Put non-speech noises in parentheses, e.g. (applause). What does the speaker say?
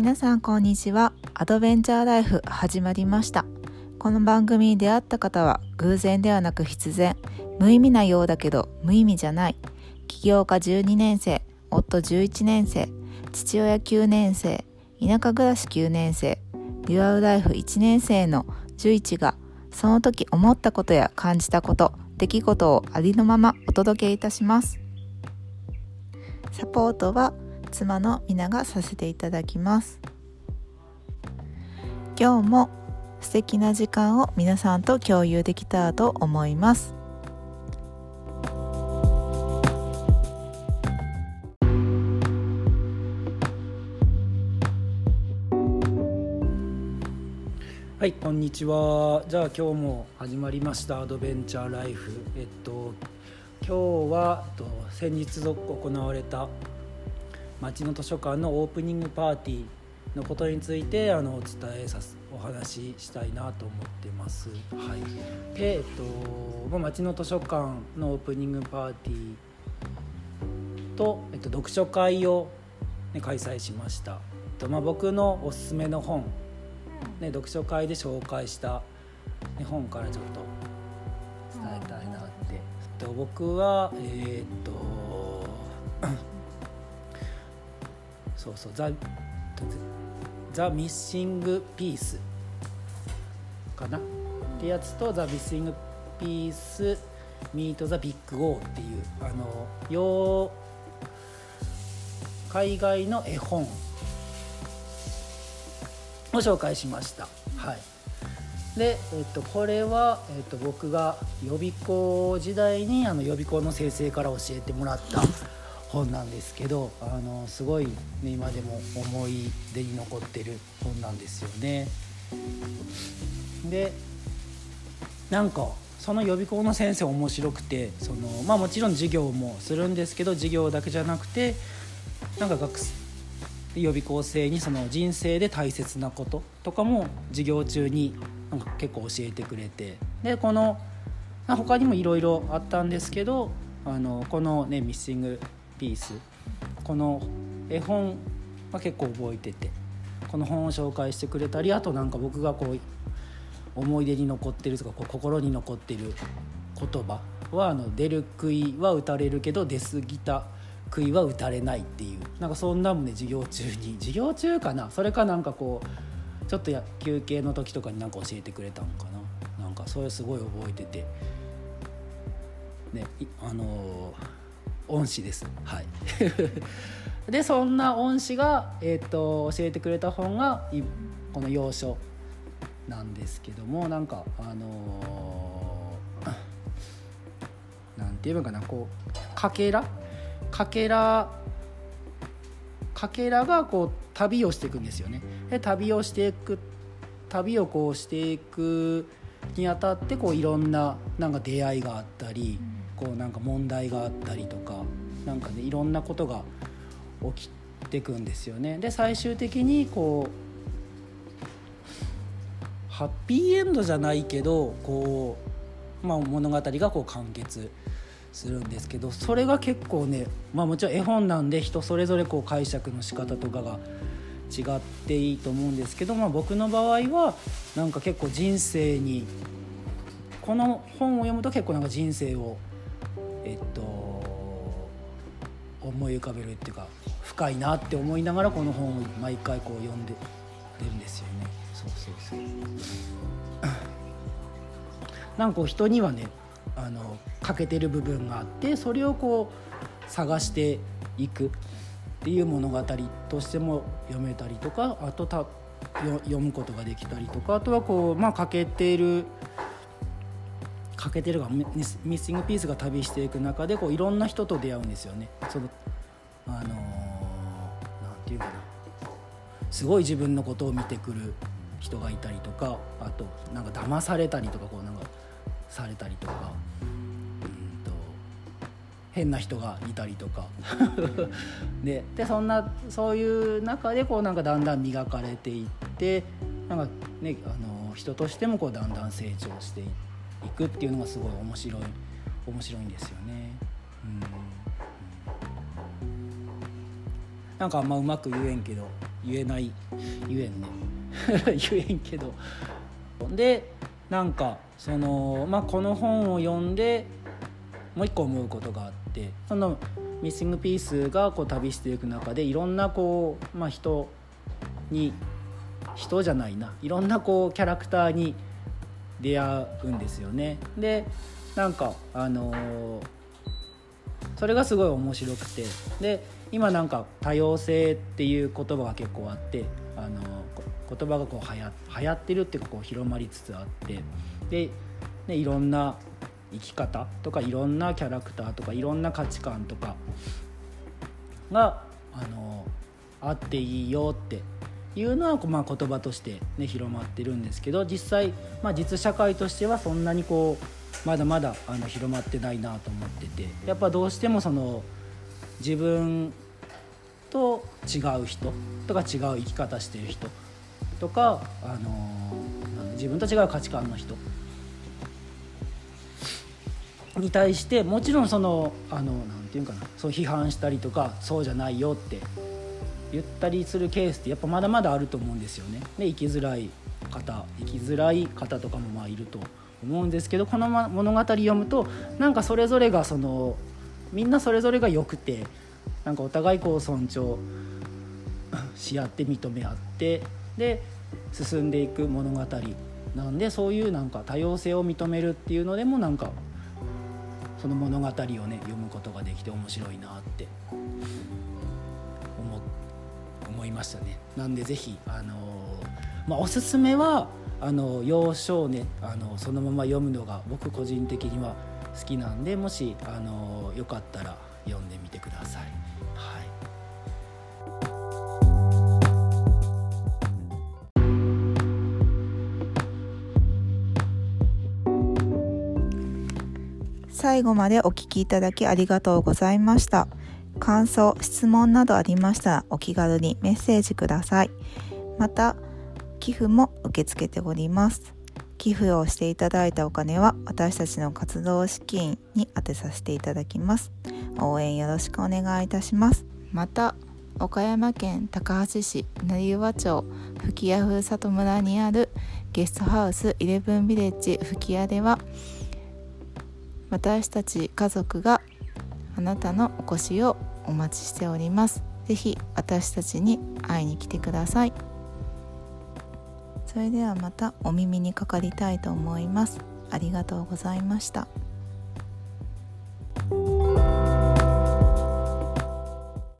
皆さんこんにちは。アドベンチャーライフ始まりました。この番組に出会った方は偶然ではなく必然。無意味なようだけど無意味じゃない。起業家12年生夫11年生父親9年生田舎暮らし9年生デュアルライフ1年生の11がその時思ったことや感じたこと出来事をありのままお届けいたします。サポートは妻の皆がさせていただきます。今日も素敵な時間を皆さんと共有できたらと思います。はいこんにちは。じゃあ今日も始まりましたアドベンチャーライフ。えっと今日はえっと先日行われた町の図書館のオープニングパーティーのことについてあのお伝えさすお話ししたいなと思ってます。はい、で、えっと、町の図書館のオープニングパーティーと、えっと、読書会を、ね、開催しました。とまあ、僕のおすすめの本、ね、読書会で紹介した、ね、本からちょっと伝えたいなって。えっと、僕はえー、っとそうそう。 The, The Missing Piece かな。ってやつと The Missing Piece Meets the Big O っていうあの洋海外の絵本。を紹介しました。はい。で、えっと、これは、えっと、僕が予備校時代にあの予備校の先生から教えてもらった本なんですけどあのすごい、ね、今でも思い出に残ってる本なんですよね。でなんかその予備校の先生面白くてその、まあ、もちろん授業もするんですけど授業だけじゃなくてなんか学予備校生にその人生で大切なこととかも授業中になんか結構教えてくれてでこの他にもいろいろあったんですけどあのこのねミッシングピース。この絵本は結構覚えててこの本を紹介してくれたりあとなんか僕がこう思い出に残ってるとかこう心に残ってる言葉はあの出る杭は打たれるけど出過ぎた杭は打たれないっていうなんかそんなもね授業中に。授業中かな？それかなんかこうちょっと休憩の時とかになんか教えてくれたのかな？なんかそれすごい覚えてて。ねあのー恩師です。はい。(laughs) でそんな恩師が、えーと、教えてくれた本がこの要所なんですけどもなんかあのー、なんて言えばいいかなこうかけら？かけらかけらがこう旅をしていくんですよね。で旅をしていく旅をこうしていくにあたってこういろんななんか出会いがあったり、うん。こうなんか問題があったりとかなんかねいろんなことが起きてくんですよね。で最終的にこうハッピーエンドじゃないけどこう、まあ、物語がこう完結するんですけどそれが結構ね、まあ、もちろん絵本なんで人それぞれこう解釈の仕方とかが違っていいと思うんですけど、まあ、僕の場合はなんか結構人生にこの本を読むと結構なんか人生をえっと思い浮かべるっていうか深いなって思いながらこの本を毎回こう読んでるんですよね。そうそうそうなんかこう人にはねあの欠けてる部分があってそれをこう探していくっていう物語としても読めたりとかあとた読むことができたりとかあとはこうまあ欠けている欠けてるがミッシングピースが旅していく中でこういろんな人と出会うんですよね。そのあのー、なんていうかなすごい自分のことを見てくる人がいたりとかあとなんか騙されたりとかこうなんかされたりとか。変な人がいたりとか (laughs) ででそんなそういう中でこうなんかだんだん磨かれていってなんかねあの人としてもこうだんだん成長していっていくっていうのがすごい面白い面白いんですよね。うん。なんかあんまうまく言えんけど言えない言えんね。(laughs) 言えんけど。でなんかその、まあ、この本を読んでもう一個思うことがあってそのミッシングピースがこう旅していく中でいろんなこう、まあ、人に人じゃないな。いろんなこうキャラクターに出会うんですよね。でなんかあのー、それがすごい面白くて。で今なんか多様性っていう言葉が結構あってあのー、言葉がこう流行流行ってるっていうかこう広まりつつあって。ででいろんな生き方とかいろんなキャラクターとかいろんな価値観とかがあのあっていいよっていうのは、まあ、言葉として、ね、広まってるんですけど実際、まあ、実社会としてはそんなにこうまだまだあの広まってないなと思っててやっぱどうしてもその自分と違う人とか違う生き方してる人とか、あの自分と違う価値観の人に対してもちろんそのあのなんていうかなそう批判したりとかそうじゃないよって言ったりするケースってやっぱまだまだあると思うんですよね。で生きづらい方生きづらい方とかもまあいると思うんですけどこの物語読むとなんかそれぞれがそのみんなそれぞれが良くてなんかお互いこう尊重 (coughs) し合って認め合ってで進んでいく物語なんでそういうなんか多様性を認めるっていうのでもなんかその物語をね読むことができて面白いなってましたね。なんでぜひあのまあ、おすすめはあの要所をねあのそのまま読むのが僕個人的には好きなんでもしあのよかったら読んでみてください。はい最後までお聞きいただきありがとうございました。感想、質問などありましたらお気軽にメッセージください。また、寄付も受け付けております。寄付をしていただいたお金は私たちの活動資金に充てさせていただきます。応援よろしくお願いいたします。また、岡山県高梁市成羽町吹屋風里村にあるゲストハウスイレブンビレッジ吹屋では私たち家族があなたのお越しをお待ちしております。是非私たちに会いに来てください。それではまたお耳にかかりたいと思います。ありがとうございました。